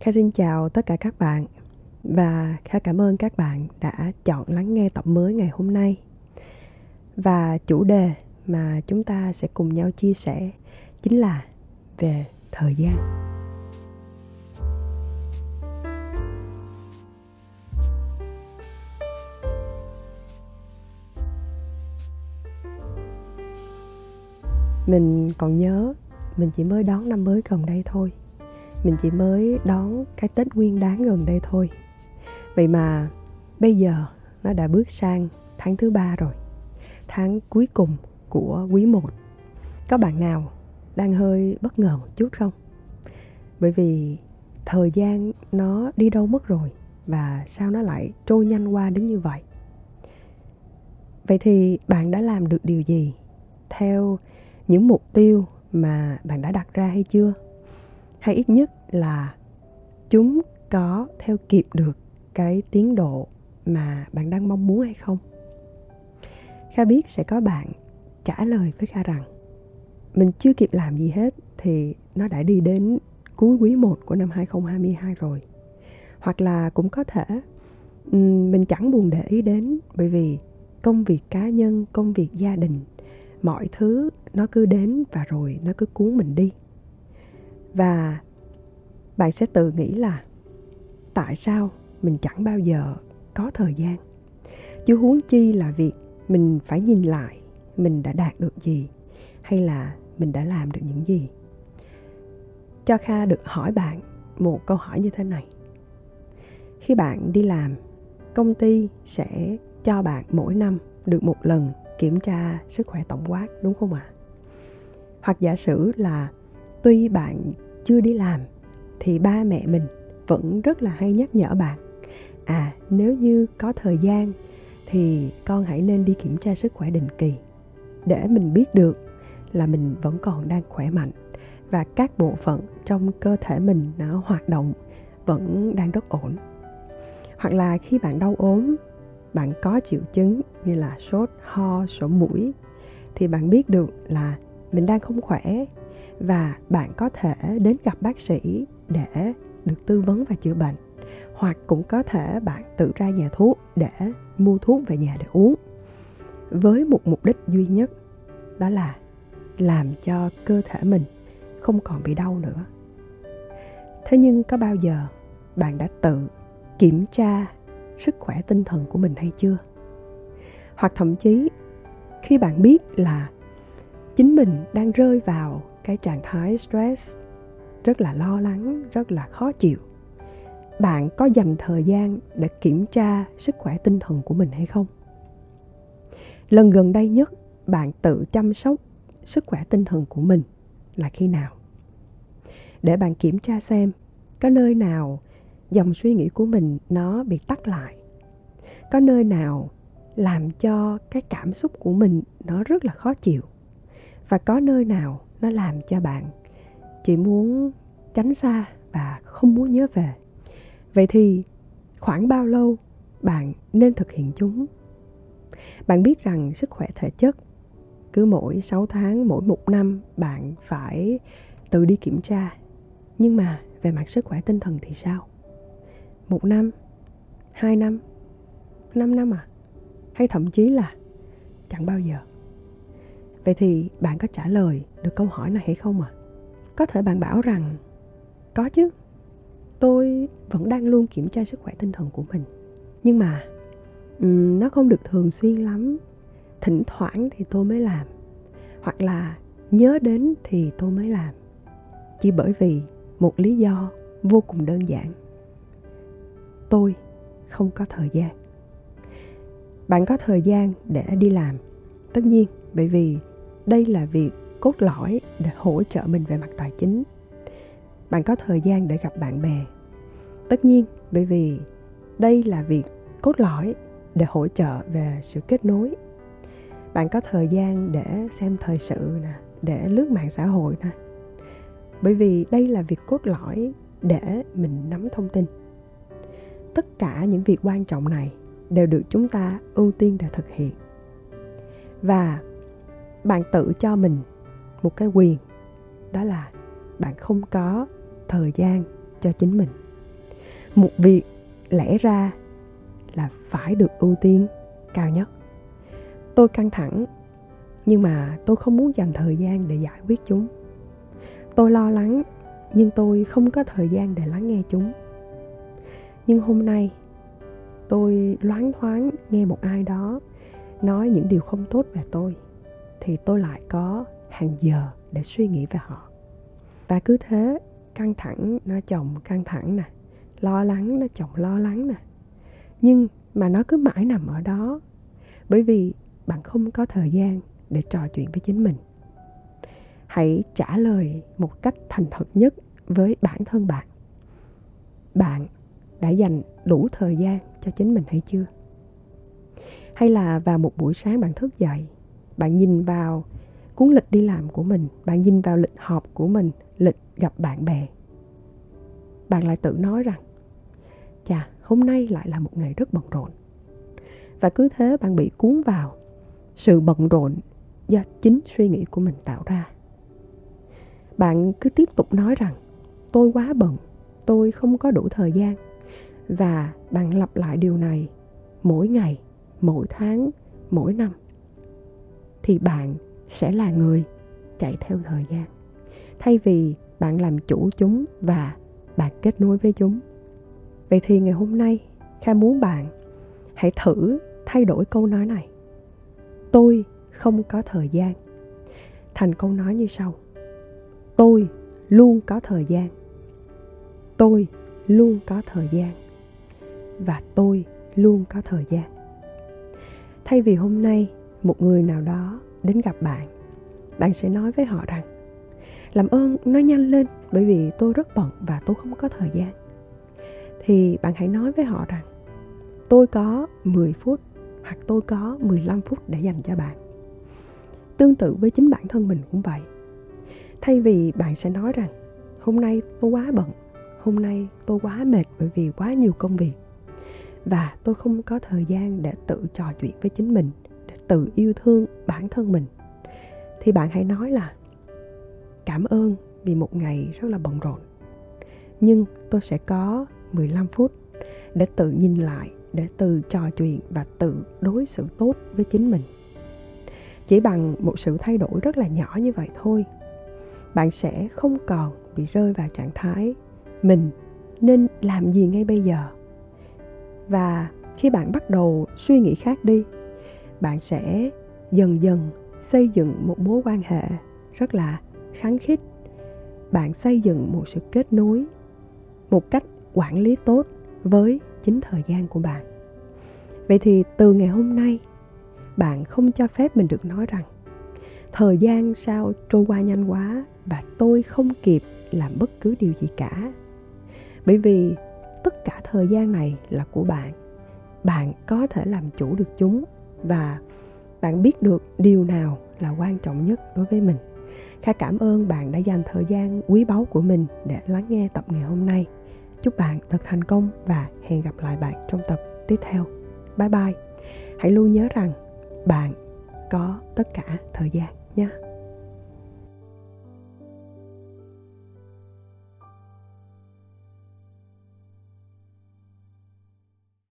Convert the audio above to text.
Kha xin chào tất cả các bạn và Kha cảm ơn các bạn đã chọn lắng nghe tập mới ngày hôm nay. Và chủ đề mà chúng ta sẽ cùng nhau chia sẻ chính là về thời gian. Mình còn nhớ, mình chỉ mới đón năm mới gần đây thôi mình chỉ mới đón cái tết nguyên đáng gần đây thôi. Vậy mà bây giờ nó đã bước sang tháng thứ ba rồi, tháng cuối cùng của quý một. Có bạn nào đang hơi bất ngờ một chút không? Bởi vì thời gian nó đi đâu mất rồi và sao nó lại trôi nhanh qua đến như vậy? Vậy thì bạn đã làm được điều gì theo những mục tiêu mà bạn đã đặt ra hay chưa? Hay ít nhất là chúng có theo kịp được cái tiến độ mà bạn đang mong muốn hay không kha biết sẽ có bạn trả lời với kha rằng mình chưa kịp làm gì hết thì nó đã đi đến cuối quý 1 của năm 2022 rồi. Hoặc là cũng có thể mình chẳng buồn để ý đến bởi vì công việc cá nhân, công việc gia đình, mọi thứ nó cứ đến và rồi nó cứ cuốn mình đi và bạn sẽ tự nghĩ là tại sao mình chẳng bao giờ có thời gian? Chứ huống chi là việc mình phải nhìn lại mình đã đạt được gì, hay là mình đã làm được những gì? Cho kha được hỏi bạn một câu hỏi như thế này. Khi bạn đi làm, công ty sẽ cho bạn mỗi năm được một lần kiểm tra sức khỏe tổng quát, đúng không ạ? À? hoặc giả sử là tuy bạn chưa đi làm thì ba mẹ mình vẫn rất là hay nhắc nhở bạn à nếu như có thời gian thì con hãy nên đi kiểm tra sức khỏe định kỳ để mình biết được là mình vẫn còn đang khỏe mạnh và các bộ phận trong cơ thể mình nó hoạt động vẫn đang rất ổn. Hoặc là khi bạn đau ốm, bạn có triệu chứng như là sốt, ho, sổ mũi thì bạn biết được là mình đang không khỏe và bạn có thể đến gặp bác sĩ để được tư vấn và chữa bệnh. Hoặc cũng có thể bạn tự ra nhà thuốc để mua thuốc về nhà để uống. Với một mục đích duy nhất, đó là làm cho cơ thể mình không còn bị đau nữa. Thế nhưng có bao giờ bạn đã tự kiểm tra sức khỏe tinh thần của mình hay chưa? Hoặc thậm chí, khi bạn biết là chính mình đang rơi vào cái trạng thái stress rất là lo lắng, rất là khó chịu. Bạn có dành thời gian để kiểm tra sức khỏe tinh thần của mình hay không? Lần gần đây nhất, bạn tự chăm sóc sức khỏe tinh thần của mình là khi nào? Để bạn kiểm tra xem, có nơi nào dòng suy nghĩ của mình nó bị tắt lại? Có nơi nào làm cho cái cảm xúc của mình nó rất là khó chịu? Và có nơi nào nó làm cho bạn chỉ muốn tránh xa và không muốn nhớ về vậy thì khoảng bao lâu bạn nên thực hiện chúng bạn biết rằng sức khỏe thể chất cứ mỗi 6 tháng, mỗi một năm bạn phải tự đi kiểm tra. Nhưng mà về mặt sức khỏe tinh thần thì sao? Một năm, hai năm, năm năm à? Hay thậm chí là chẳng bao giờ? Vậy thì bạn có trả lời được câu hỏi này hay không ạ? À? Có thể bạn bảo rằng có chứ. Tôi vẫn đang luôn kiểm tra sức khỏe tinh thần của mình. Nhưng mà um, nó không được thường xuyên lắm. Thỉnh thoảng thì tôi mới làm. Hoặc là nhớ đến thì tôi mới làm. Chỉ bởi vì một lý do vô cùng đơn giản. Tôi không có thời gian. Bạn có thời gian để đi làm. Tất nhiên bởi vì đây là việc cốt lõi để hỗ trợ mình về mặt tài chính. Bạn có thời gian để gặp bạn bè. Tất nhiên, bởi vì đây là việc cốt lõi để hỗ trợ về sự kết nối. Bạn có thời gian để xem thời sự nè, để lướt mạng xã hội nè. Bởi vì đây là việc cốt lõi để mình nắm thông tin. Tất cả những việc quan trọng này đều được chúng ta ưu tiên để thực hiện. Và bạn tự cho mình một cái quyền, đó là bạn không có thời gian cho chính mình. Một việc lẽ ra là phải được ưu tiên cao nhất. Tôi căng thẳng, nhưng mà tôi không muốn dành thời gian để giải quyết chúng. Tôi lo lắng, nhưng tôi không có thời gian để lắng nghe chúng. Nhưng hôm nay, tôi loáng thoáng nghe một ai đó nói những điều không tốt về tôi thì tôi lại có hàng giờ để suy nghĩ về họ. Và cứ thế, căng thẳng nó chồng căng thẳng nè, lo lắng nó chồng lo lắng nè. Nhưng mà nó cứ mãi nằm ở đó, bởi vì bạn không có thời gian để trò chuyện với chính mình. Hãy trả lời một cách thành thật nhất với bản thân bạn. Bạn đã dành đủ thời gian cho chính mình hay chưa? Hay là vào một buổi sáng bạn thức dậy bạn nhìn vào cuốn lịch đi làm của mình, bạn nhìn vào lịch họp của mình, lịch gặp bạn bè. Bạn lại tự nói rằng, chà, hôm nay lại là một ngày rất bận rộn. Và cứ thế bạn bị cuốn vào sự bận rộn do chính suy nghĩ của mình tạo ra. Bạn cứ tiếp tục nói rằng, tôi quá bận, tôi không có đủ thời gian. Và bạn lặp lại điều này mỗi ngày, mỗi tháng, mỗi năm thì bạn sẽ là người chạy theo thời gian. Thay vì bạn làm chủ chúng và bạn kết nối với chúng. Vậy thì ngày hôm nay, kha muốn bạn hãy thử thay đổi câu nói này. Tôi không có thời gian. Thành câu nói như sau. Tôi luôn có thời gian. Tôi luôn có thời gian. Và tôi luôn có thời gian. Thay vì hôm nay một người nào đó đến gặp bạn bạn sẽ nói với họ rằng làm ơn nói nhanh lên bởi vì tôi rất bận và tôi không có thời gian thì bạn hãy nói với họ rằng tôi có 10 phút hoặc tôi có 15 phút để dành cho bạn. Tương tự với chính bản thân mình cũng vậy. Thay vì bạn sẽ nói rằng hôm nay tôi quá bận, hôm nay tôi quá mệt bởi vì quá nhiều công việc và tôi không có thời gian để tự trò chuyện với chính mình, tự yêu thương bản thân mình. Thì bạn hãy nói là, cảm ơn vì một ngày rất là bận rộn. Nhưng tôi sẽ có 15 phút để tự nhìn lại, để tự trò chuyện và tự đối xử tốt với chính mình chỉ bằng một sự thay đổi rất là nhỏ như vậy thôi, bạn sẽ không còn bị rơi vào trạng thái mình nên làm gì ngay bây giờ và khi bạn bắt đầu suy nghĩ khác đi bạn sẽ dần dần xây dựng một mối quan hệ rất là kháng khích bạn xây dựng một sự kết nối một cách quản lý tốt với chính thời gian của bạn. Vậy thì từ ngày hôm nay, bạn không cho phép mình được nói rằng, thời gian sao trôi qua nhanh quá và tôi không kịp làm bất cứ điều gì cả. Bởi vì tất cả thời gian này là của bạn. Bạn có thể làm chủ được chúng và bạn biết được điều nào là quan trọng nhất đối với mình. Kha cảm ơn bạn đã dành thời gian quý báu của mình để lắng nghe tập ngày hôm nay. Chúc bạn thật thành công và hẹn gặp lại bạn trong tập tiếp theo. Bye bye. Hãy luôn nhớ rằng bạn có tất cả thời gian nhé.